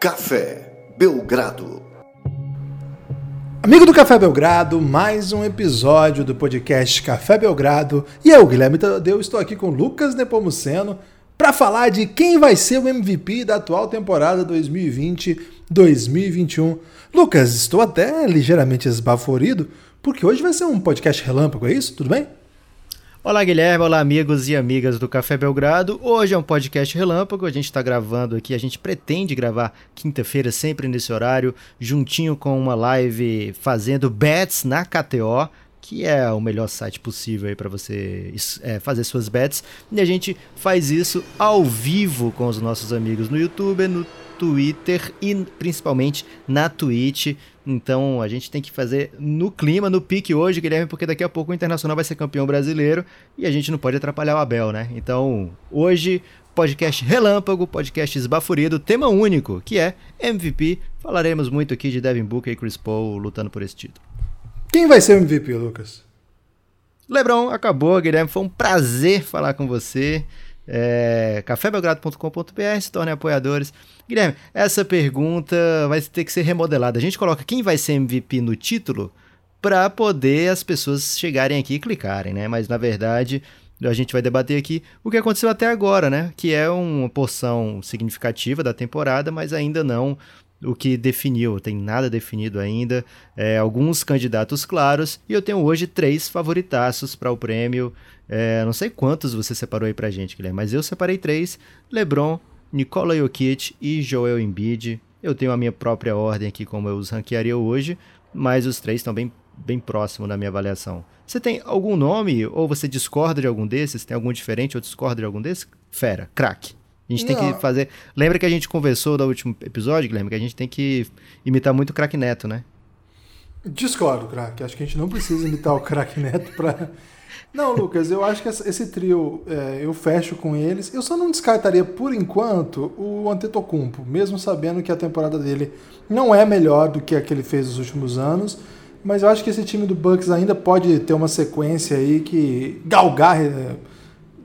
Café Belgrado. Amigo do Café Belgrado, mais um episódio do podcast Café Belgrado. E eu, Guilherme Tadeu, estou aqui com Lucas Nepomuceno para falar de quem vai ser o MVP da atual temporada 2020-2021. Lucas, estou até ligeiramente esbaforido, porque hoje vai ser um podcast relâmpago, é isso? Tudo bem? Olá, Guilherme. Olá, amigos e amigas do Café Belgrado. Hoje é um podcast relâmpago. A gente está gravando aqui. A gente pretende gravar quinta-feira, sempre nesse horário, juntinho com uma live fazendo bets na KTO que é o melhor site possível para você é, fazer suas bets. E a gente faz isso ao vivo com os nossos amigos no YouTube, no Twitter e principalmente na Twitch. Então a gente tem que fazer no clima, no pique hoje, Guilherme, porque daqui a pouco o Internacional vai ser campeão brasileiro e a gente não pode atrapalhar o Abel, né? Então hoje, podcast relâmpago, podcast esbaforido, tema único, que é MVP. Falaremos muito aqui de Devin Booker e Chris Paul lutando por esse título. Quem vai ser o MVP, Lucas? Lebron, acabou, Guilherme. Foi um prazer falar com você. É, cafébelgrado.com.br, se tornem apoiadores. Guilherme, essa pergunta vai ter que ser remodelada. A gente coloca quem vai ser MVP no título para poder as pessoas chegarem aqui e clicarem, né? Mas na verdade, a gente vai debater aqui o que aconteceu até agora, né? Que é uma porção significativa da temporada, mas ainda não o que definiu, tem nada definido ainda, é, alguns candidatos claros, e eu tenho hoje três favoritaços para o prêmio. É, não sei quantos você separou aí pra gente, Guilherme, mas eu separei três: LeBron, Nikola Jokic e Joel Embiid. Eu tenho a minha própria ordem aqui como eu os ranquearia hoje, mas os três estão bem, bem próximos na minha avaliação. Você tem algum nome ou você discorda de algum desses? Tem algum diferente ou discorda de algum desses? Fera, craque. A gente tem que fazer. Lembra que a gente conversou no último episódio, Guilherme, que a gente tem que imitar muito o craque Neto, né? Discordo, craque. Acho que a gente não precisa imitar o craque Neto para. Não, Lucas, eu acho que esse trio é, eu fecho com eles. Eu só não descartaria por enquanto o Antetokounmpo, mesmo sabendo que a temporada dele não é melhor do que a que ele fez nos últimos anos. Mas eu acho que esse time do Bucks ainda pode ter uma sequência aí que galgar é,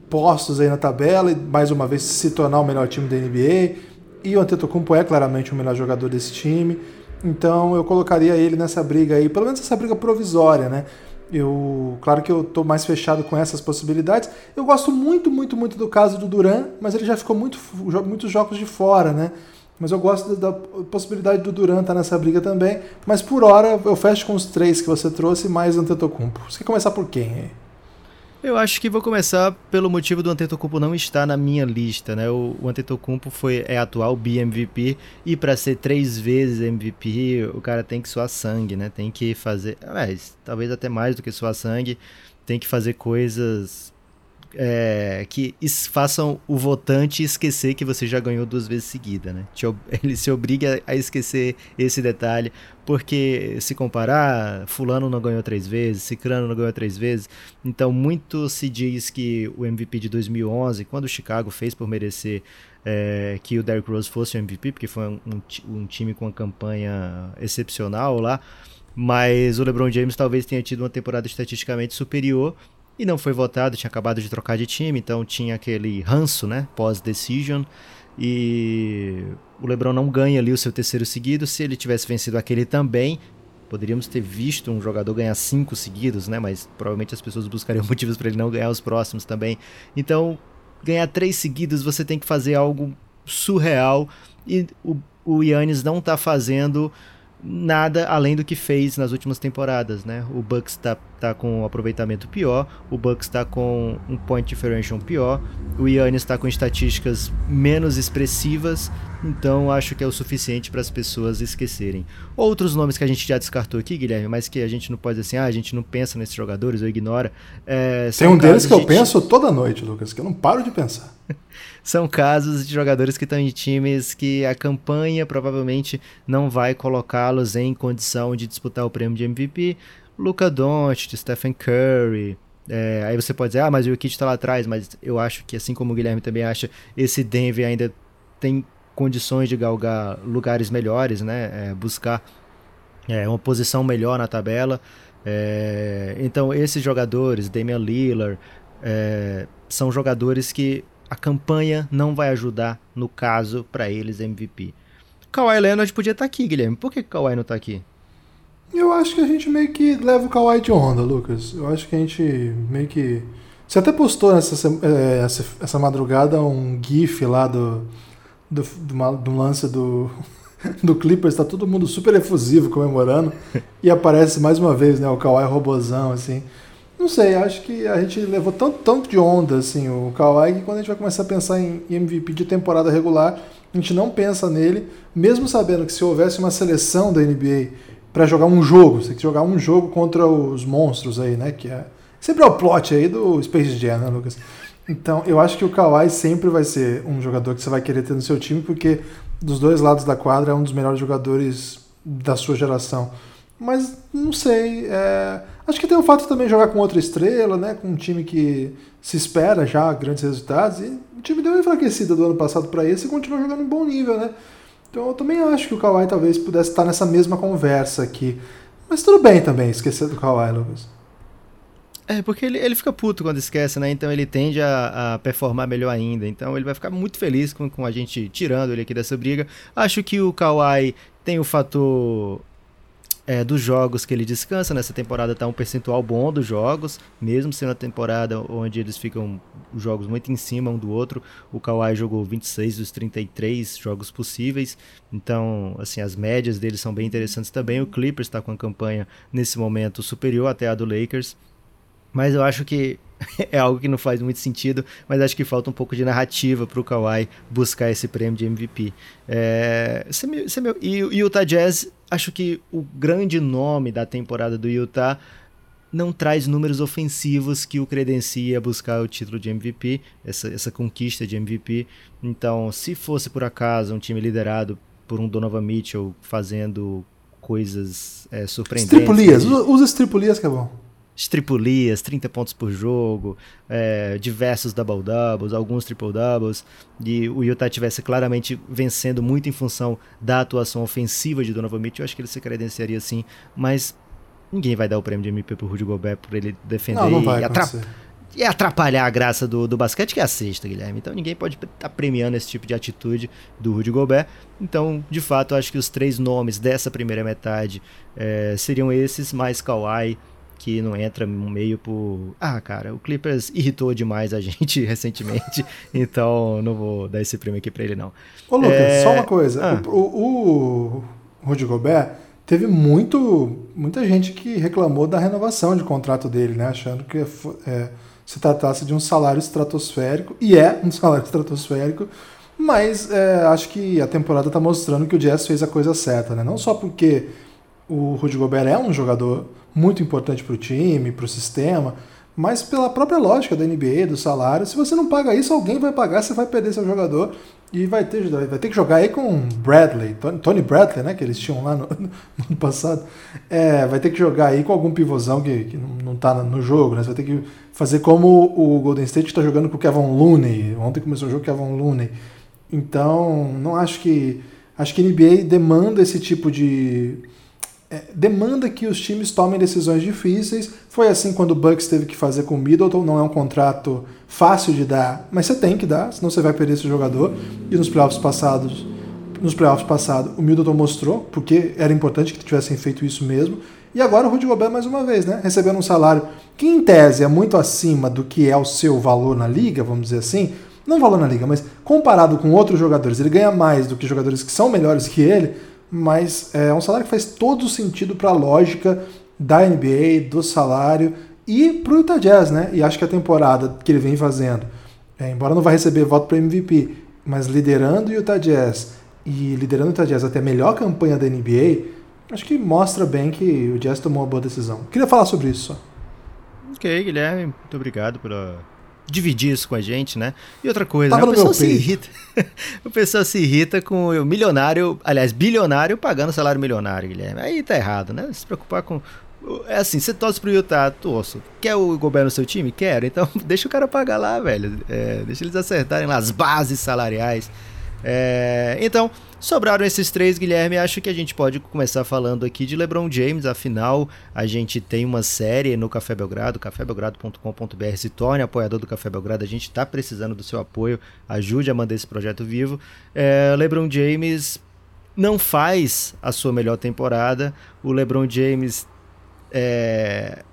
postos aí na tabela e mais uma vez se tornar o melhor time da NBA. E o Antetokounmpo é claramente o melhor jogador desse time. Então eu colocaria ele nessa briga aí, pelo menos essa briga provisória, né? Eu, claro que eu tô mais fechado com essas possibilidades. Eu gosto muito, muito, muito do caso do Duran, mas ele já ficou muito, muitos jogos de fora, né? Mas eu gosto da, possibilidade do Duran estar tá nessa briga também. Mas por hora eu fecho com os três que você trouxe, mais Antetokounmpo. Você quer começar por quem? Eu acho que vou começar pelo motivo do Antetokounmpo não estar na minha lista, né? O, o Antetokounmpo foi é atual BMVP e para ser três vezes MVP, o cara tem que suar sangue, né? Tem que fazer, talvez até mais do que suar sangue, tem que fazer coisas é, que façam o votante esquecer que você já ganhou duas vezes seguida, né? Ele se obriga a esquecer esse detalhe, porque se comparar, fulano não ganhou três vezes, ciclano não ganhou três vezes, então muito se diz que o MVP de 2011, quando o Chicago fez por merecer é, que o Derrick Rose fosse o MVP, porque foi um, um, um time com uma campanha excepcional lá, mas o LeBron James talvez tenha tido uma temporada estatisticamente superior, e não foi votado, tinha acabado de trocar de time, então tinha aquele ranço, né, pós-decision, e o LeBron não ganha ali o seu terceiro seguido, se ele tivesse vencido aquele também, poderíamos ter visto um jogador ganhar cinco seguidos, né, mas provavelmente as pessoas buscariam motivos para ele não ganhar os próximos também, então ganhar três seguidos você tem que fazer algo surreal, e o, o Yannis não está fazendo nada além do que fez nas últimas temporadas, né? O Bucks está tá com um aproveitamento pior, o Bucks está com um point differential pior, o Yannis está com estatísticas menos expressivas, então acho que é o suficiente para as pessoas esquecerem. Outros nomes que a gente já descartou aqui, Guilherme, mas que a gente não pode dizer assim, ah, a gente não pensa nesses jogadores ou ignora. É, Tem um deles que eu de... penso toda noite, Lucas, que eu não paro de pensar. são casos de jogadores que estão em times que a campanha provavelmente não vai colocá-los em condição de disputar o prêmio de MVP. Luca Doncic, Stephen Curry, é, aí você pode dizer, ah, mas o Jokic está lá atrás, mas eu acho que assim como o Guilherme também acha, esse Denver ainda tem condições de galgar lugares melhores, né? É, buscar é, uma posição melhor na tabela. É, então esses jogadores, Damian Lillard, é, são jogadores que a campanha não vai ajudar no caso para eles MVP. Kawhi Leonard podia estar tá aqui, Guilherme. Por que Kawhi não está aqui? Eu acho que a gente meio que leva o Kawhi de onda, Lucas. Eu acho que a gente meio que. Você até postou nessa é, essa, essa madrugada um GIF lá do, do, do, do lance do, do Clippers, tá todo mundo super efusivo comemorando. e aparece mais uma vez, né, o Kawhi robozão, assim. Não sei, acho que a gente levou tanto, tanto de onda, assim, o Kawhi, que quando a gente vai começar a pensar em MVP de temporada regular, a gente não pensa nele, mesmo sabendo que se houvesse uma seleção da NBA para jogar um jogo, você tem que jogar um jogo contra os monstros aí, né, que é sempre é o plot aí do Space Jam, né, Lucas? Então, eu acho que o Kawhi sempre vai ser um jogador que você vai querer ter no seu time, porque dos dois lados da quadra é um dos melhores jogadores da sua geração. Mas não sei. É... Acho que tem o fato de também jogar com outra estrela, né? Com um time que se espera já grandes resultados. E o time deu uma enfraquecida do ano passado para esse e continua jogando em bom nível, né? Então eu também acho que o Kawhi talvez pudesse estar nessa mesma conversa aqui. Mas tudo bem também esquecer do Kawhi, Lucas. É, porque ele, ele fica puto quando esquece, né? Então ele tende a, a, performar melhor ainda. Então ele vai ficar muito feliz com, com a gente tirando ele aqui dessa briga. Acho que o Kawhi tem o fator é, dos jogos que ele descansa. Nessa temporada tá um percentual bom dos jogos, mesmo sendo a temporada onde eles ficam os jogos muito em cima um do outro. O Kawhi jogou 26 dos 33 jogos possíveis, então assim as médias dele são bem interessantes também. O Clippers está com a campanha nesse momento superior até a do Lakers. Mas eu acho que é algo que não faz muito sentido, mas acho que falta um pouco de narrativa para o Kawhi buscar esse prêmio de MVP. É, e o Utah Jazz, acho que o grande nome da temporada do Utah não traz números ofensivos que o credencia a buscar o título de MVP, essa, essa conquista de MVP. Então, se fosse por acaso um time liderado por um Donovan Mitchell fazendo coisas é, surpreendentes. Estripulias, usa estripulias que é bom estripulias, 30 pontos por jogo, é, diversos double-doubles, alguns triple-doubles, e o Utah tivesse claramente vencendo muito em função da atuação ofensiva de Donovan Mitchell, eu acho que ele se credenciaria sim, mas ninguém vai dar o prêmio de MVP pro Rudy Gobert por ele defender não, não e, atrap e, atrapalhar a graça do, do basquete, que é a sexta, Guilherme. Então ninguém pode estar tá premiando esse tipo de atitude do Rudy Gobert. Então, de fato, eu acho que os três nomes dessa primeira metade é, seriam esses, mais Kawhi, que não entra no meio por. Ah, cara, o Clippers irritou demais a gente recentemente, então não vou dar esse prêmio aqui pra ele, não. Ô, Lucas, é... só uma coisa. Ah. O, o, o Rudy Gobert teve muito, muita gente que reclamou da renovação de contrato dele, né? Achando que é, se tratasse de um salário estratosférico, e é um salário estratosférico, mas é, acho que a temporada está mostrando que o Jazz fez a coisa certa, né? Não só porque o Rudy Gobert é um jogador muito importante para o time, para o sistema, mas pela própria lógica da NBA, do salário, se você não paga isso, alguém vai pagar, você vai perder seu jogador e vai ter, vai ter que jogar aí com Bradley, Tony Bradley, né, que eles tinham lá no, no ano passado, é, vai ter que jogar aí com algum pivôzão que, que não, está no jogo, né, você vai ter que fazer como o Golden State está jogando com o Kevin Looney, ontem começou o jogo com o Kevin Looney, então não acho que, acho que a NBA demanda esse tipo de demanda que os times tomem decisões difíceis. Foi assim quando o Bucks teve que fazer com o Middleton. Não é um contrato fácil de dar, mas você tem que dar, senão você vai perder esse jogador. E nos playoffs passados, nos playoffs passados, o Middleton mostrou porque era importante que tivessem feito isso mesmo. E agora o Rudy Gobert mais uma vez, né, recebendo um salário que em tese é muito acima do que é o seu valor na liga, vamos dizer assim. Não valor na liga, mas comparado com outros jogadores, ele ganha mais do que jogadores que são melhores que ele mas é um salário que faz todo sentido para a lógica da NBA, do salário e para o Utah Jazz, né? E acho que a temporada que ele vem fazendo, é, embora não vá receber voto para MVP, mas liderando o Utah Jazz e liderando o Utah Jazz até a melhor campanha da NBA, acho que mostra bem que o Jazz tomou uma boa decisão. Queria falar sobre isso só. Ok, Guilherme, muito obrigado pela dividir isso com a gente, né? E outra coisa, né? o pessoal se irrita. o pessoal se irrita com o milionário, aliás, bilionário pagando salário milionário, Guilherme. Aí tá errado, né? Se preocupar com é assim, você torce pro Utah, torço. Quer o governo no seu time? Quero. Então deixa o cara pagar lá, velho. É, deixa eles acertarem lá as bases salariais. É, então, sobraram esses três, Guilherme. Acho que a gente pode começar falando aqui de LeBron James. Afinal, a gente tem uma série no Café Belgrado, cafébelgrado.com.br. Se torne apoiador do Café Belgrado. A gente está precisando do seu apoio. Ajude a manter esse projeto vivo. É, LeBron James não faz a sua melhor temporada. O LeBron James é,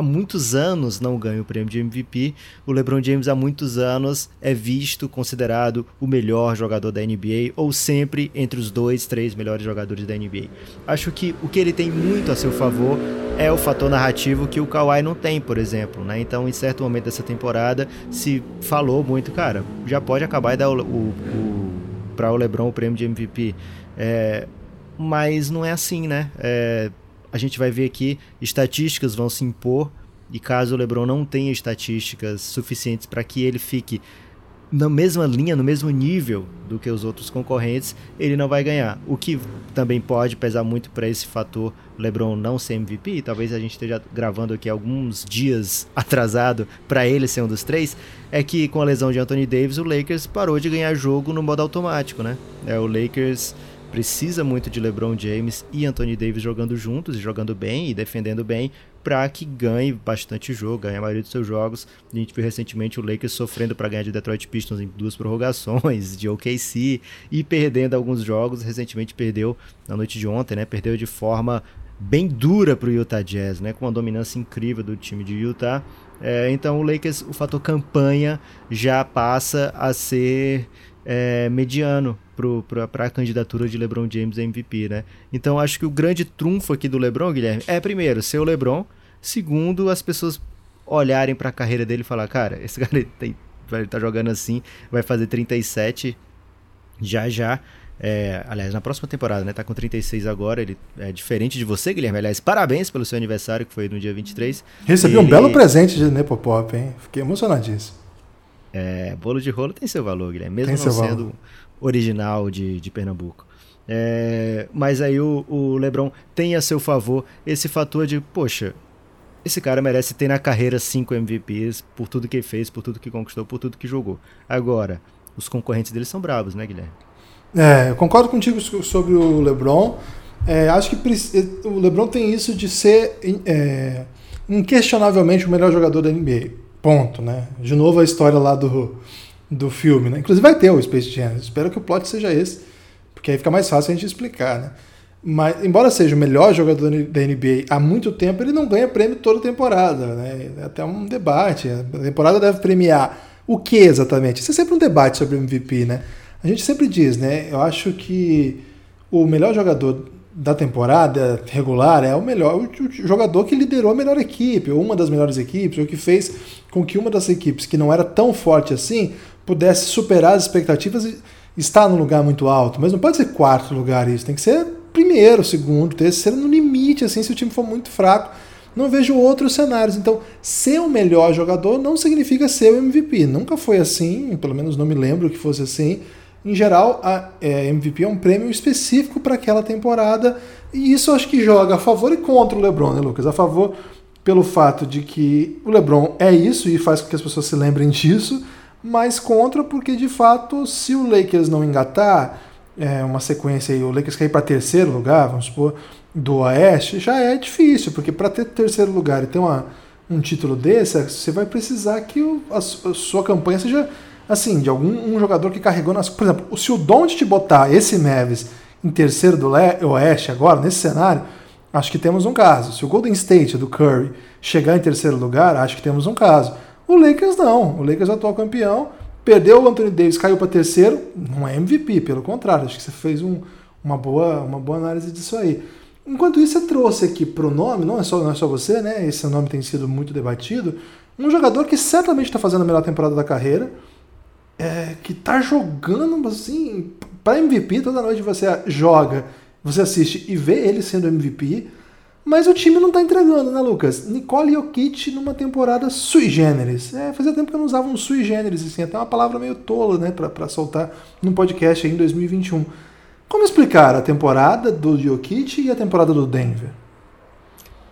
há muitos anos não ganha o prêmio de MVP. O LeBron James há muitos anos é visto, considerado o melhor jogador da NBA ou sempre entre os dois, três melhores jogadores da NBA. Acho que o que ele tem muito a seu favor é o fator narrativo que o Kawhi não tem, por exemplo. Né? Então, em certo momento dessa temporada, se falou muito, cara, já pode acabar e dar o, o, o para o LeBron o prêmio de MVP. É, mas não é assim, né? É, a gente vai ver que estatísticas vão se impor e caso o LeBron não tenha estatísticas suficientes para que ele fique na mesma linha, no mesmo nível do que os outros concorrentes, ele não vai ganhar. O que também pode pesar muito para esse fator LeBron não ser MVP, talvez a gente esteja gravando aqui alguns dias atrasado para ele ser um dos três, é que com a lesão de Anthony Davis, o Lakers parou de ganhar jogo no modo automático, né? É o Lakers precisa muito de LeBron James e Anthony Davis jogando juntos e jogando bem e defendendo bem para que ganhe bastante jogo, ganhe a maioria dos seus jogos. A gente viu recentemente o Lakers sofrendo para ganhar de Detroit Pistons em duas prorrogações, de OKC e perdendo alguns jogos. Recentemente perdeu na noite de ontem, né? Perdeu de forma bem dura para o Utah Jazz, né? Com uma dominância incrível do time de Utah. É, então o Lakers, o fator campanha já passa a ser é, mediano para a candidatura de LeBron James MVP, né? Então acho que o grande trunfo aqui do LeBron, Guilherme, é primeiro ser o LeBron, segundo as pessoas olharem para a carreira dele e falar, cara, esse cara tem, vai tá jogando assim, vai fazer 37 já já. É, aliás, na próxima temporada, né? Tá com 36 agora, ele é diferente de você, Guilherme. Aliás, parabéns pelo seu aniversário, que foi no dia 23. Recebi ele... um belo presente de Nepopop, hein? Fiquei emocionadíssimo. É, bolo de rolo tem seu valor, Guilherme, mesmo tem não sendo valor original de, de Pernambuco. É, mas aí o, o LeBron tem a seu favor esse fator de, poxa, esse cara merece ter na carreira cinco MVPs por tudo que fez, por tudo que conquistou, por tudo que jogou. Agora, os concorrentes dele são bravos, né, Guilherme? É, eu concordo contigo sobre o LeBron. É, acho que o LeBron tem isso de ser é, inquestionavelmente o melhor jogador da NBA. Ponto, né? De novo a história lá do do filme, né? Inclusive vai ter o Space Jam. Espero que o plot seja esse, porque aí fica mais fácil a gente explicar, né? Mas, embora seja o melhor jogador da NBA há muito tempo, ele não ganha prêmio toda temporada, né? É até um debate. A temporada deve premiar o que exatamente? Isso é sempre um debate sobre MVP, né? A gente sempre diz, né? Eu acho que o melhor jogador da temporada regular é o melhor o jogador que liderou a melhor equipe, ou uma das melhores equipes, ou que fez com que uma das equipes que não era tão forte assim pudesse superar as expectativas e estar num lugar muito alto. Mas não pode ser quarto lugar isso, tem que ser primeiro, segundo, terceiro, no limite, assim, se o time for muito fraco. Não vejo outros cenários. Então, ser o melhor jogador não significa ser o MVP. Nunca foi assim, pelo menos não me lembro que fosse assim. Em geral, a é, MVP é um prêmio específico para aquela temporada, e isso acho que joga a favor e contra o LeBron, né, Lucas? A favor pelo fato de que o LeBron é isso e faz com que as pessoas se lembrem disso, mas contra porque de fato, se o Lakers não engatar é, uma sequência aí, o Lakers cair para terceiro lugar, vamos supor, do Oeste, já é difícil, porque para ter terceiro lugar e ter uma, um título desse, você vai precisar que o, a, a, sua campanha seja assim, de algum um jogador que carregou nas. Por exemplo, se o Don't botar esse Mavis em terceiro do Le, Oeste agora, nesse cenário, acho que temos um caso. Se o Golden State do Curry chegar em terceiro lugar, acho que temos um caso. O Lakers não. O Lakers é atual campeão, perdeu o Anthony Davis, caiu para terceiro, não é MVP, pelo contrário. Acho que você fez um, uma, boa, uma boa análise disso aí. Enquanto isso, você trouxe aqui para o nome, não é, só, não é só você, né? Esse nome tem sido muito debatido. Um jogador que certamente está fazendo a melhor temporada da carreira, é, que está jogando assim, para MVP, toda noite você joga, você assiste e vê ele sendo MVP. Mas o time não tá entregando, né, Lucas? Nicole Jokic numa temporada sui generis. É, fazia tempo que eu não usava um sui generis, assim, até uma palavra meio tola, né, pra soltar num podcast aí em 2021. Como explicar a temporada do Jokic e a temporada do Denver?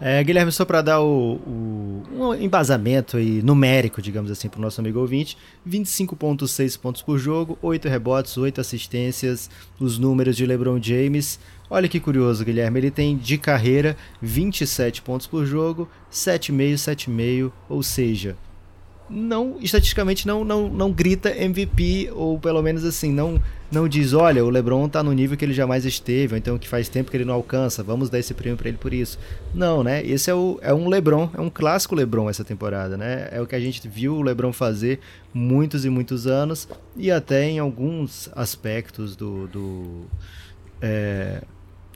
É, Guilherme, só para dar o, o, um embasamento aí, numérico, digamos assim, para o nosso amigo ouvinte: 25,6 pontos por jogo, 8 rebotes, 8 assistências, os números de LeBron James. Olha que curioso, Guilherme. Ele tem de carreira 27 pontos por jogo, 7,5, 7,5, ou seja, não estatisticamente não, não, não grita MVP ou pelo menos assim não não diz olha o LeBron está no nível que ele jamais esteve ou então que faz tempo que ele não alcança vamos dar esse prêmio para ele por isso. Não né? Esse é, o, é um LeBron é um clássico LeBron essa temporada né? É o que a gente viu o LeBron fazer muitos e muitos anos e até em alguns aspectos do, do é,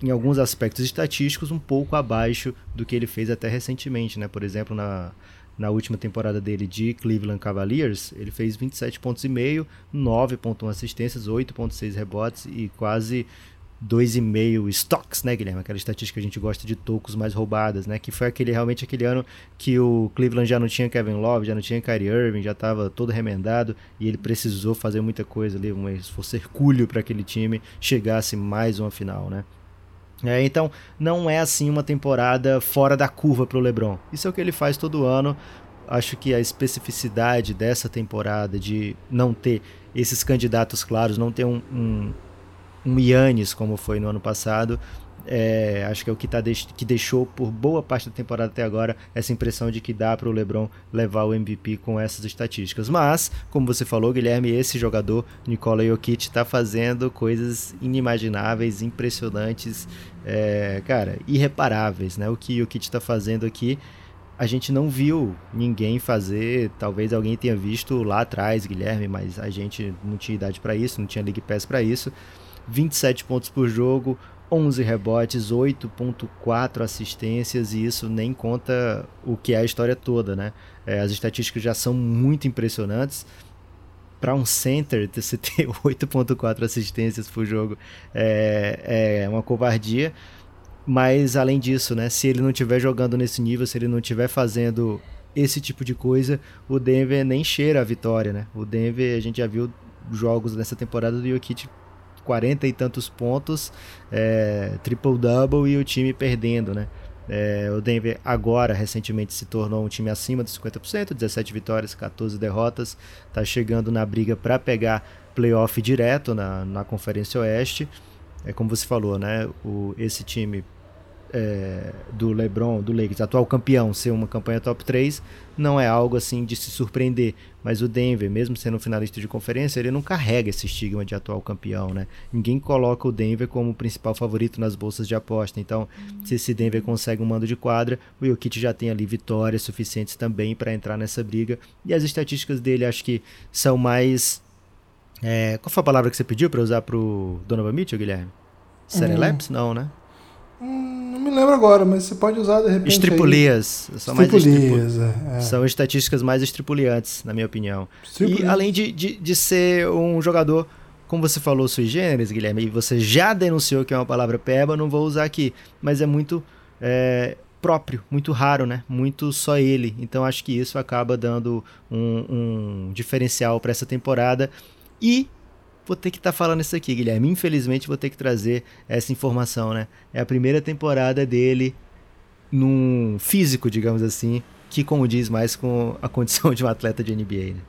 em alguns aspectos estatísticos um pouco abaixo do que ele fez até recentemente né? Por exemplo na na última temporada dele de Cleveland Cavaliers, ele fez 27 pontos e meio, 9.1 assistências, 8.6 rebotes e quase 2,5 stocks, né, Guilherme? Aquela estatística que a gente gosta de tocos mais roubadas, né? Que foi aquele realmente aquele ano que o Cleveland já não tinha Kevin Love, já não tinha Kyrie Irving, já estava todo remendado e ele precisou fazer muita coisa ali, um esforço hercúleo para aquele time chegasse mais uma final, né? É, então, não é assim uma temporada fora da curva para o LeBron. Isso é o que ele faz todo ano. Acho que a especificidade dessa temporada de não ter esses candidatos claros, não ter um, um, um Yannis como foi no ano passado, é, acho que é o que, tá que deixou por boa parte da temporada até agora essa impressão de que dá para o LeBron levar o MVP com essas estatísticas. Mas, como você falou, Guilherme, esse jogador, Nikola Jokic, está fazendo coisas inimagináveis, impressionantes, é, cara, irreparáveis, né? O que Jokic está fazendo aqui a gente não viu ninguém fazer, talvez alguém tenha visto lá atrás, Guilherme, mas a gente não tinha idade para isso, não tinha League Pass para isso. 27 pontos por jogo, 11 rebotes, 8.4 assistências e isso nem conta o que é a história toda, né? É, as estatísticas já são muito impressionantes. Para um center, você ter 8.4 assistências por jogo é, é uma covardia. Mas além disso, né? Se ele não estiver jogando nesse nível, se ele não estiver fazendo esse tipo de coisa, o Denver nem cheira a vitória, né? O Denver, a gente já viu jogos nessa temporada do Jokic 40 e tantos pontos, é, triple-double e o time perdendo, né? É, o Denver agora, recentemente, se tornou um time acima dos 50%, 17 vitórias, 14 derrotas, está chegando na briga para pegar playoff direto na, na Conferência Oeste. É como você falou, né? O, esse time é, do LeBron, do Lakers, atual campeão, ser uma campanha top 3, não é algo assim de se surpreender. Mas o Denver, mesmo sendo um finalista de conferência, ele não carrega esse estigma de atual campeão, né? Ninguém coloca o Denver como o principal favorito nas bolsas de aposta. Então, se esse Denver consegue um mando de quadra, o Jokic já tem ali vitórias suficientes também para entrar nessa briga. E as estatísticas dele acho que são mais. É, qual foi a palavra que você pediu para usar pro Donovan Mitchell, Guilherme? Sereleps? Hum. Não, né? Hum, não me lembro agora, mas você pode usar de repente. Estripulias. São, Estripulias, mais é, é. são estatísticas mais estripuliantes, na minha opinião. E além de, de, de, ser um jogador, como você falou, sui generis, Guilherme, e você já denunciou que é uma palavra peba, não vou usar aqui. Mas é muito é, próprio, muito raro, né? Muito só ele. Então acho que isso acaba dando um, um diferencial para essa temporada. E vou ter que estar tá falando isso aqui, Guilherme. Infelizmente vou ter que trazer essa informação, né? É a primeira temporada dele num físico, digamos assim, que condiz mais com a condição de um atleta de NBA, né?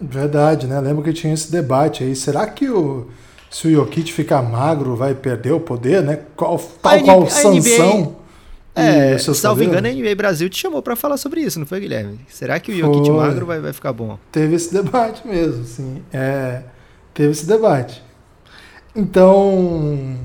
Verdade, né? Lembro que tinha esse debate aí. Será que o se o Jokic ficar magro vai perder o poder, né? Qual, tal a qual Sansão? É, salvo engano, a NBA Brasil te chamou para falar sobre isso, não foi, Guilherme? Será que o Jokic foi. magro vai, vai ficar bom? Teve esse debate mesmo, sim. É, teve esse debate. Então,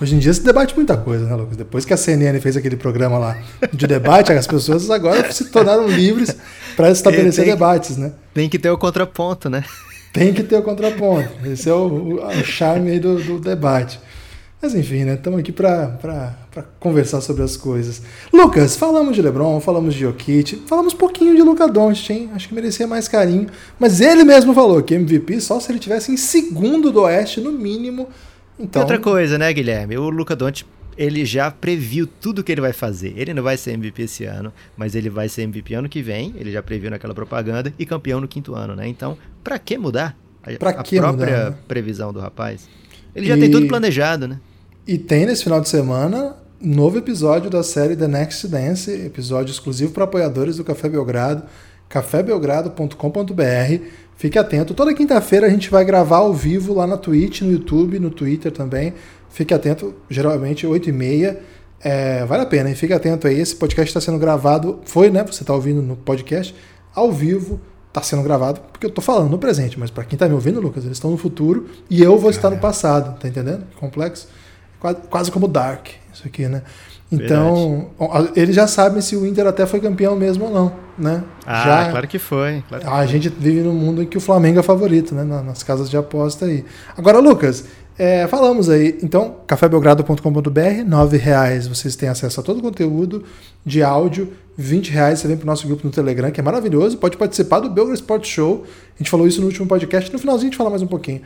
hoje em dia se debate muita coisa, né, Lucas? Depois que a CNN fez aquele programa lá de debate, as pessoas agora se tornaram livres para estabelecer tem, debates, né? Tem que ter o contraponto, né? Tem que ter o contraponto. Esse é o, o charme do, do debate. Mas enfim, né? Estamos aqui para conversar sobre as coisas. Lucas, falamos de LeBron, falamos de Jokic, falamos um pouquinho de Luca Doncic, hein? Acho que merecia mais carinho. Mas ele mesmo falou que MVP só se ele tivesse em segundo do Oeste, no mínimo. Então... Outra coisa, né, Guilherme? O Luca Doncic ele já previu tudo que ele vai fazer. Ele não vai ser MVP esse ano, mas ele vai ser MVP ano que vem. Ele já previu naquela propaganda e campeão no quinto ano, né? Então, para que mudar? A, pra a que própria mudar, né? previsão do rapaz. Ele já e... tem tudo planejado, né? E tem nesse final de semana novo episódio da série The Next Dance, episódio exclusivo para apoiadores do Café Belgrado, cafébelgrado.com.br. Fique atento. Toda quinta-feira a gente vai gravar ao vivo lá na Twitch, no YouTube, no Twitter também. Fique atento, geralmente 8h30. É, vale a pena, hein? Fique atento aí. Esse podcast está sendo gravado, foi, né? Você está ouvindo no podcast, ao vivo, tá sendo gravado porque eu tô falando no presente, mas para quem tá me ouvindo, Lucas, eles estão no futuro e eu vou estar no passado, tá entendendo? Complexo. Quase, quase como Dark, isso aqui, né? Então, Verdade. eles já sabem se o Inter até foi campeão mesmo ou não, né? Ah, já, claro que foi. Claro que a foi. gente vive num mundo em que o Flamengo é favorito, né? Nas casas de aposta aí. Agora, Lucas, é, falamos aí. Então, cafébelgrado.com.br, nove reais vocês têm acesso a todo o conteúdo de áudio. 20 reais você vem para o nosso grupo no Telegram, que é maravilhoso. Pode participar do Belgrado Sport Show. A gente falou isso no último podcast. No finalzinho a gente fala mais um pouquinho.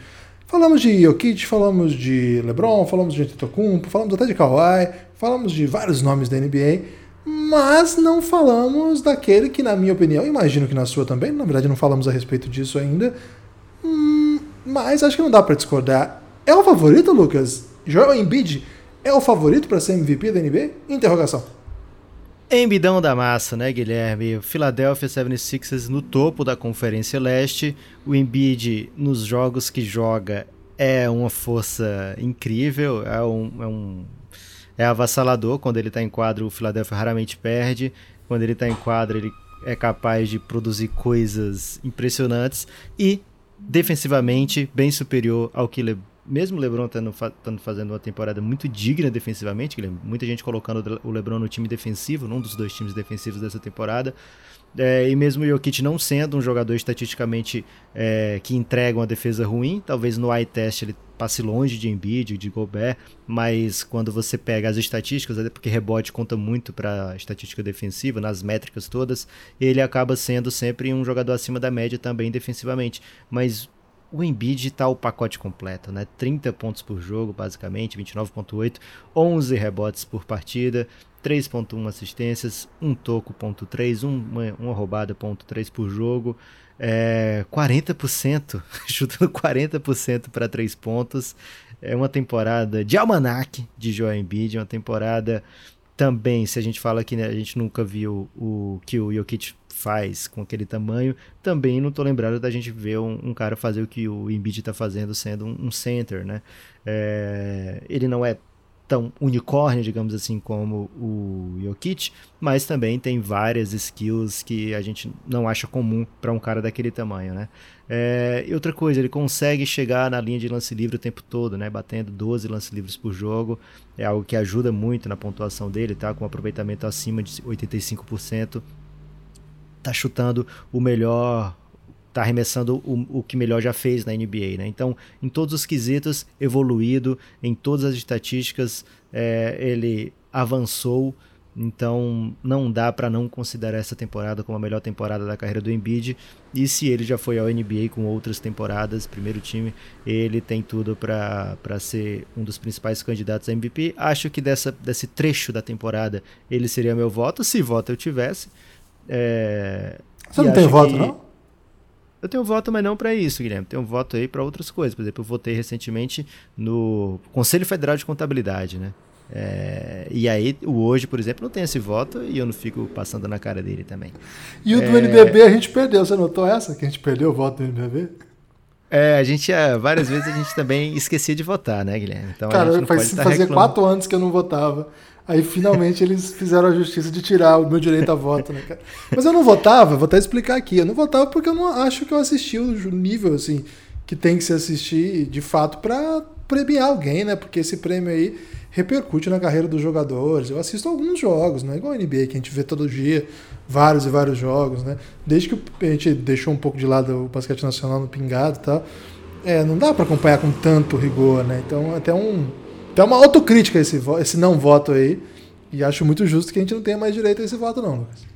Falamos de Jokic, falamos de LeBron, falamos de Antetokounmpo, falamos até de Kawhi, falamos de vários nomes da NBA, mas não falamos daquele que, na minha opinião, imagino que na sua também, na verdade não falamos a respeito disso ainda, hum, mas acho que não dá para discordar. É o favorito, Lucas? Joel Embiid é o favorito para ser MVP da NBA? Interrogação. Embidão da massa, né, Guilherme? Philadelphia 76ers no topo da Conferência Leste. O Embiid, nos jogos que joga, é uma força incrível. É um, é um é avassalador. Quando ele está em quadro, o Philadelphia raramente perde. Quando ele está em quadro, ele é capaz de produzir coisas impressionantes. E, defensivamente, bem superior ao que mesmo o LeBron estando fazendo uma temporada muito digna defensivamente, muita gente colocando o LeBron no time defensivo, num dos dois times defensivos dessa temporada, é, e mesmo o Jokic não sendo um jogador estatisticamente é, que entrega uma defesa ruim, talvez no eye test ele passe longe de Embiid, de Gobert, mas quando você pega as estatísticas, até porque rebote conta muito para a estatística defensiva, nas métricas todas, ele acaba sendo sempre um jogador acima da média também defensivamente. Mas o Embiid está o pacote completo, né? 30 pontos por jogo, basicamente, 29.8, 11 rebotes por partida, 3.1 assistências, um toco ponto 3, uma, uma roubada ponto 3 por jogo, é, 40%, chutando 40% para 3 pontos. É uma temporada de almanac de Joel Embiid, uma temporada também, se a gente fala que né, a gente nunca viu o que o Jokic faz com aquele tamanho, também não tô lembrado da gente ver um, um cara fazer o que o Embiid está fazendo sendo um, um, center, né? É, ele não é tão unicórnio, digamos assim, como o Jokic, mas também tem várias skills que a gente não acha comum para um cara daquele tamanho, né? É, e outra coisa, ele consegue chegar na linha de lance livre o tempo todo, né? Batendo 12 lance livres por jogo, é algo que ajuda muito na pontuação dele, tá? Com um aproveitamento acima de 85%, tá chutando o melhor, tá arremessando o, o que melhor já fez na NBA, né? Então, em todos os quesitos, evoluído, em todas as estatísticas, é, ele avançou. Então, não dá para não considerar essa temporada como a melhor temporada da carreira do Embiid. E se ele já foi ao NBA com outras temporadas, primeiro time, ele tem tudo para ser um dos principais candidatos a MVP. Acho que dessa, desse trecho da temporada ele seria meu voto, se voto eu tivesse. É, Você não tem voto, que... não? Eu tenho voto, mas não para isso, Guilherme. Tenho voto aí para outras coisas. Por exemplo, eu votei recentemente no Conselho Federal de Contabilidade, né? É, e aí, o hoje, por exemplo, não tem esse voto e eu não fico passando na cara dele também. E o é... do NBB a gente perdeu. Você notou essa? Que a gente perdeu o voto do NBB? É, a gente, várias vezes a gente também esquecia de votar, né, Guilherme? Então, Cara, faz, fazia quatro anos que eu não votava. Aí finalmente eles fizeram a justiça de tirar o meu direito a voto, né, cara? Mas eu não votava, vou até explicar aqui. Eu não votava porque eu não acho que eu assisti o nível, assim, que tem que se assistir de fato para premiar alguém, né? Porque esse prêmio aí repercute na carreira dos jogadores. Eu assisto alguns jogos, não é igual a NBA, que a gente vê todo dia vários e vários jogos, né? Desde que a gente deixou um pouco de lado o basquete nacional no pingado e tal, é, não dá para acompanhar com tanto rigor, né? Então, até um então é uma autocrítica esse, esse não voto aí. E acho muito justo que a gente não tenha mais direito a esse voto, não, Lucas.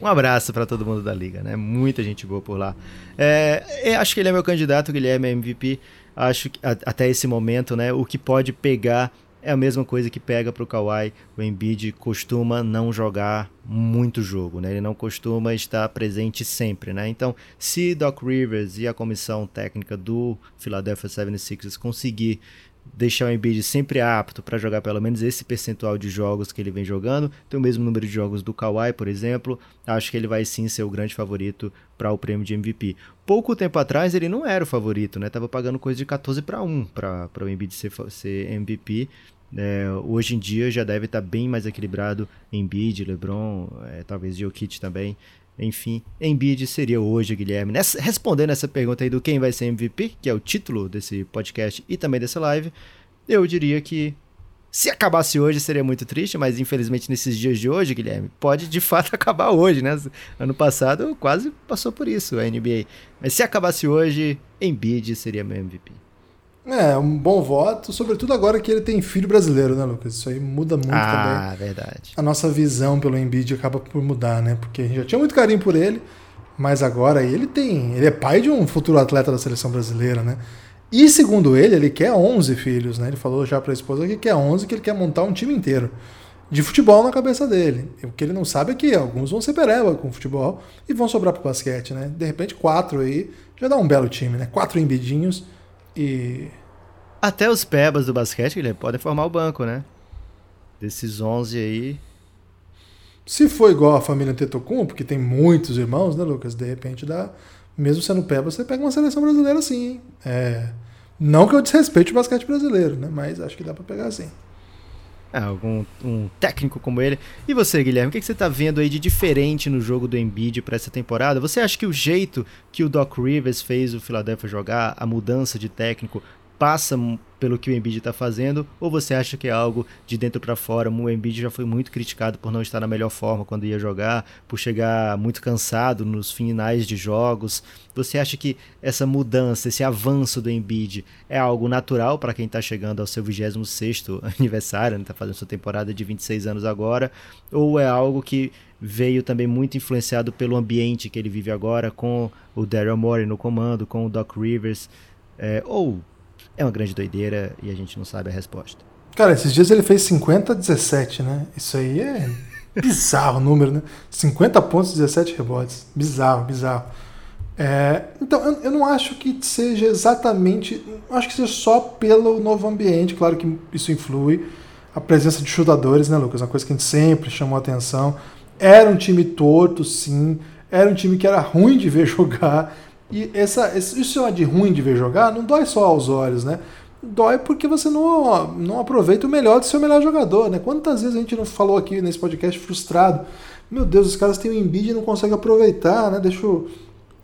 Um abraço para todo mundo da liga, né? Muita gente boa por lá. É, acho que ele é meu candidato, Guilherme é MVP. Acho que a, até esse momento, né? O que pode pegar é a mesma coisa que pega para o Kawhi. O Embiid costuma não jogar muito jogo, né? Ele não costuma estar presente sempre, né? Então, se Doc Rivers e a comissão técnica do Philadelphia 76ers conseguir deixar o Embiid sempre apto para jogar pelo menos esse percentual de jogos que ele vem jogando, tem o mesmo número de jogos do Kawhi, por exemplo, acho que ele vai sim ser o grande favorito para o prêmio de MVP. Pouco tempo atrás ele não era o favorito, né? Tava pagando coisa de 14 para 1 para o Embiid ser, ser MVP. É, hoje em dia já deve estar tá bem mais equilibrado Embiid, LeBron, é, talvez Jokic também. Enfim, Embiid seria hoje, Guilherme. Nessa, respondendo essa pergunta aí do quem vai ser MVP, que é o título desse podcast e também dessa live, eu diria que se acabasse hoje seria muito triste, mas infelizmente nesses dias de hoje, Guilherme, pode de fato acabar hoje, né? Ano passado quase passou por isso a NBA. Mas se acabasse hoje, Embiid seria meu MVP. É, um bom voto, sobretudo agora que ele tem filho brasileiro, né, Lucas? Isso aí muda muito ah, também. Ah, verdade. A nossa visão pelo Embiid acaba por mudar, né? Porque a gente já tinha muito carinho por ele, mas agora ele tem. Ele é pai de um futuro atleta da seleção brasileira, né? E segundo ele, ele quer 11 filhos, né? Ele falou já para a esposa que quer 11, que ele quer montar um time inteiro de futebol na cabeça dele. O que ele não sabe é que alguns vão ser pereba com futebol e vão sobrar pro basquete, né? De repente, quatro aí já dá um belo time, né? Quatro embidinhos e. Até os pebas do basquete, ele podem formar o banco, né? Desses 11 aí. Se for igual a família Tetocum, porque tem muitos irmãos, né, Lucas? De repente dá. Mesmo sendo peba, você pega uma seleção brasileira sim? É. Não que eu desrespeite o basquete brasileiro, né? Mas acho que dá para pegar assim. É, algum um técnico como ele. E você, Guilherme, o que, que você está vendo aí de diferente no jogo do Embiid para essa temporada? Você acha que o jeito que o Doc Rivers fez o Philadelphia jogar, a mudança de técnico, passa pelo que o Embiid está fazendo, ou você acha que é algo de dentro para fora? O Embiid já foi muito criticado por não estar na melhor forma quando ia jogar, por chegar muito cansado nos finais de jogos. Você acha que essa mudança, esse avanço do Embiid é algo natural para quem está chegando ao seu 26º aniversário, está né? fazendo sua temporada de 26 anos agora, ou é algo que veio também muito influenciado pelo ambiente que ele vive agora, com o Daryl Morey no comando, com o Doc Rivers, é, ou é uma grande doideira e a gente não sabe a resposta. Cara, esses dias ele fez 50 17, né? Isso aí é bizarro o número, né? 50 pontos, 17 rebotes. Bizarro, bizarro. É, então, eu, eu, não acho que seja exatamente. Acho que seja só pelo novo ambiente, claro que isso influi. A presença de chutadores, né, Lucas? Uma coisa que a gente sempre chamou atenção. Era um time torto, sim. Era um time que era ruim de ver jogar. E essa, isso é de ruim de ver jogar não dói só aos olhos, né? Dói porque você não, não aproveita o melhor do seu melhor jogador, né? Quantas vezes a gente não falou aqui nesse podcast frustrado? Meu Deus, os caras têm o Embiid e não conseguem aproveitar, né? Deixa o,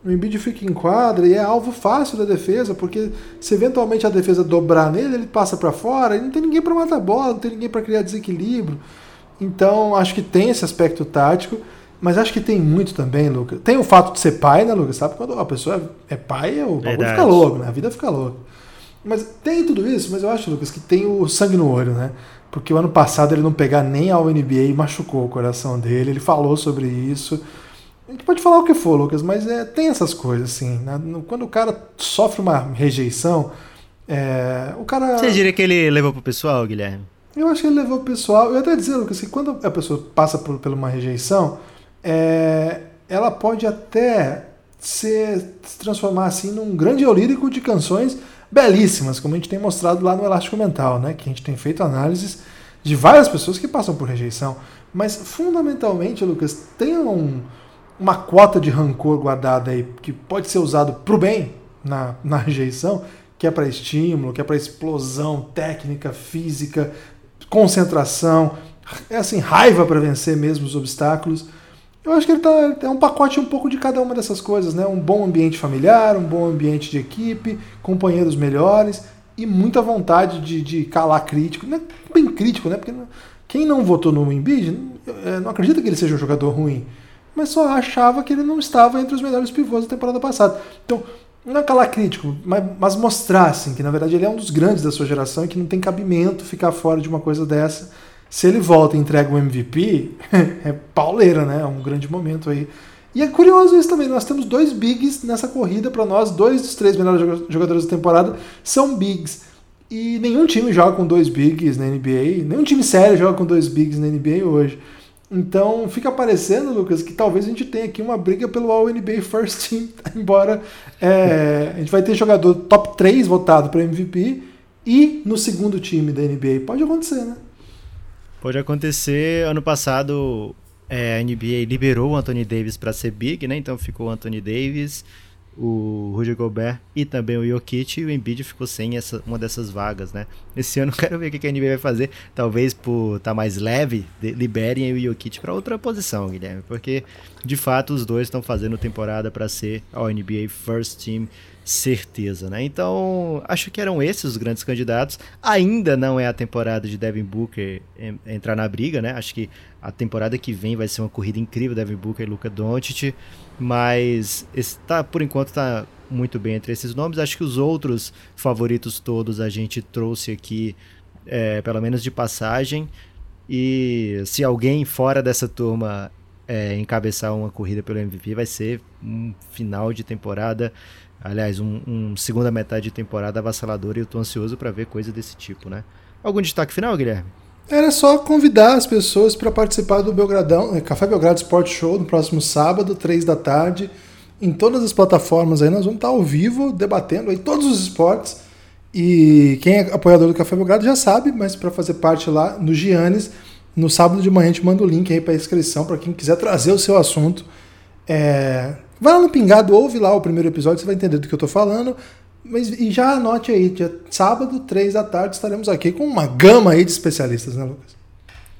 o Embiid fica em quadra e é alvo fácil da defesa, porque se eventualmente a defesa dobrar nele, ele passa para fora e não tem ninguém para matar a bola, não tem ninguém para criar desequilíbrio. Então, acho que tem esse aspecto tático. Mas acho que tem muito também, Lucas. Tem o fato de ser pai, né, Lucas? Sabe quando a pessoa é pai, o bagulho fica louco, né? A vida fica louca. Mas tem tudo isso, mas eu acho, Lucas, que tem o sangue no olho, né? Porque o ano passado ele não pegar nem ao NBA e machucou o coração dele. Ele falou sobre isso. A gente pode falar o que for, Lucas, mas é, tem essas coisas, assim. Né? Quando o cara sofre uma rejeição, é, o cara. Você diria que ele levou pro pessoal, Guilherme? Eu acho que ele levou pro pessoal. Eu até dizer, Lucas, que quando a pessoa passa por, por uma rejeição, é, ela pode até se, transformar assim num grande lírico de canções belíssimas, como a gente tem mostrado lá no Elástico Mental, né? Que a gente tem feito análises de várias pessoas que passam por rejeição. Mas fundamentalmente, Lucas, tem um, uma cota de rancor guardada aí que pode ser usado para o bem na, na rejeição, que é para estímulo, que é para explosão técnica, física, concentração, é assim, raiva para vencer mesmo os obstáculos. Eu acho que ele tá, é um pacote um pouco de cada uma dessas coisas, né? Um bom ambiente familiar, um bom ambiente de equipe, companheiros melhores e muita vontade de, de calar crítico. É bem crítico, né? Porque quem não votou no Embiid é, não acredita que ele seja um jogador ruim, mas só achava que ele não estava entre os melhores pivôs da temporada passada. Então, não é calar crítico, mas, mas mostrar assim, que na verdade ele é um dos grandes da sua geração e que não tem cabimento ficar fora de uma coisa dessa se ele volta e entrega o MVP, é pauleira, né? É um grande momento aí. E é curioso isso também, nós temos dois bigs nessa corrida para nós, dois dos três melhores jogadores da temporada são bigs. E nenhum time joga com dois bigs na NBA, nenhum time sério joga com dois bigs na NBA hoje. Então fica parecendo, Lucas, que talvez a gente tenha aqui uma briga pelo All NBA First Team, embora é, a gente vai ter jogador top 3 votado para MVP e no segundo time da NBA. Pode acontecer, né? Pode acontecer. Ano passado é, a NBA liberou o Anthony Davis para ser big, né? Então ficou o Anthony Davis, o Rudy Gobert e também o Jokic, e o Embiid ficou sem essa, uma dessas vagas, né? Esse ano quero ver o que a NBA vai fazer, talvez por estar tá mais leve, de, liberem o Jokic para outra posição, Guilherme, porque de fato os dois estão fazendo temporada para ser ao NBA First Team certeza, né? Então, acho que eram esses os grandes candidatos. Ainda não é a temporada de Devin Booker entrar na briga, né? Acho que a temporada que vem vai ser uma corrida incrível, Devin Booker e Luca Doncic, mas está por enquanto está muito bem entre esses nomes. Acho que os outros favoritos todos a gente trouxe aqui, é, pelo menos de passagem. E se alguém fora dessa turma é, encabeçar uma corrida pelo MVP, vai ser um final de temporada Aliás, um, um, segunda metade de temporada avassaladora e eu tô ansioso para ver coisa desse tipo, né? Algum destaque final, Guilherme? Era só convidar as pessoas para participar do Belgradão, eh, Café Belgrado Sport Show no próximo sábado, 3 da tarde. Em todas as plataformas aí nós vamos estar ao vivo debatendo aí todos os esportes. E quem é apoiador do Café Belgrado já sabe, mas para fazer parte lá no Giannis, no sábado de manhã a gente manda o link aí para inscrição para quem quiser trazer o seu assunto. É, Vai lá no Pingado, ouve lá o primeiro episódio, você vai entender do que eu tô falando. Mas, e já anote aí, dia sábado, três da tarde, estaremos aqui com uma gama aí de especialistas, né, Lucas?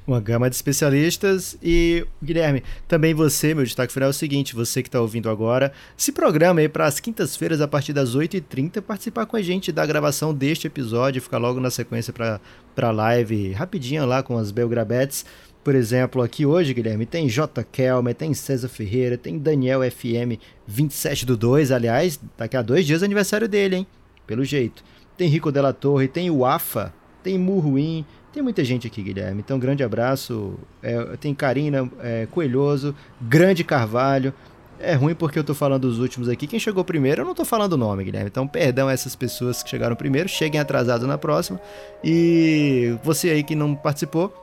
Uma gama de especialistas. E, Guilherme, também você, meu destaque final é o seguinte: você que está ouvindo agora, se programa aí para as quintas-feiras, a partir das 8h30, participar com a gente da gravação deste episódio, ficar logo na sequência para a live rapidinho lá com as Belgrabetes. Por exemplo, aqui hoje, Guilherme, tem J. Kelmer, tem César Ferreira, tem Daniel FM 27 do 2. Aliás, daqui a dois dias é aniversário dele, hein? Pelo jeito. Tem Rico Della Torre, tem o AFA, tem Murruim, tem muita gente aqui, Guilherme. Então, grande abraço. É, tem Karina é, Coelhoso, Grande Carvalho. É ruim porque eu tô falando dos últimos aqui. Quem chegou primeiro, eu não tô falando o nome, Guilherme. Então, perdão a essas pessoas que chegaram primeiro. Cheguem atrasados na próxima. E você aí que não participou,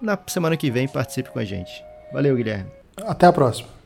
na semana que vem participe com a gente. Valeu, Guilherme. Até a próxima.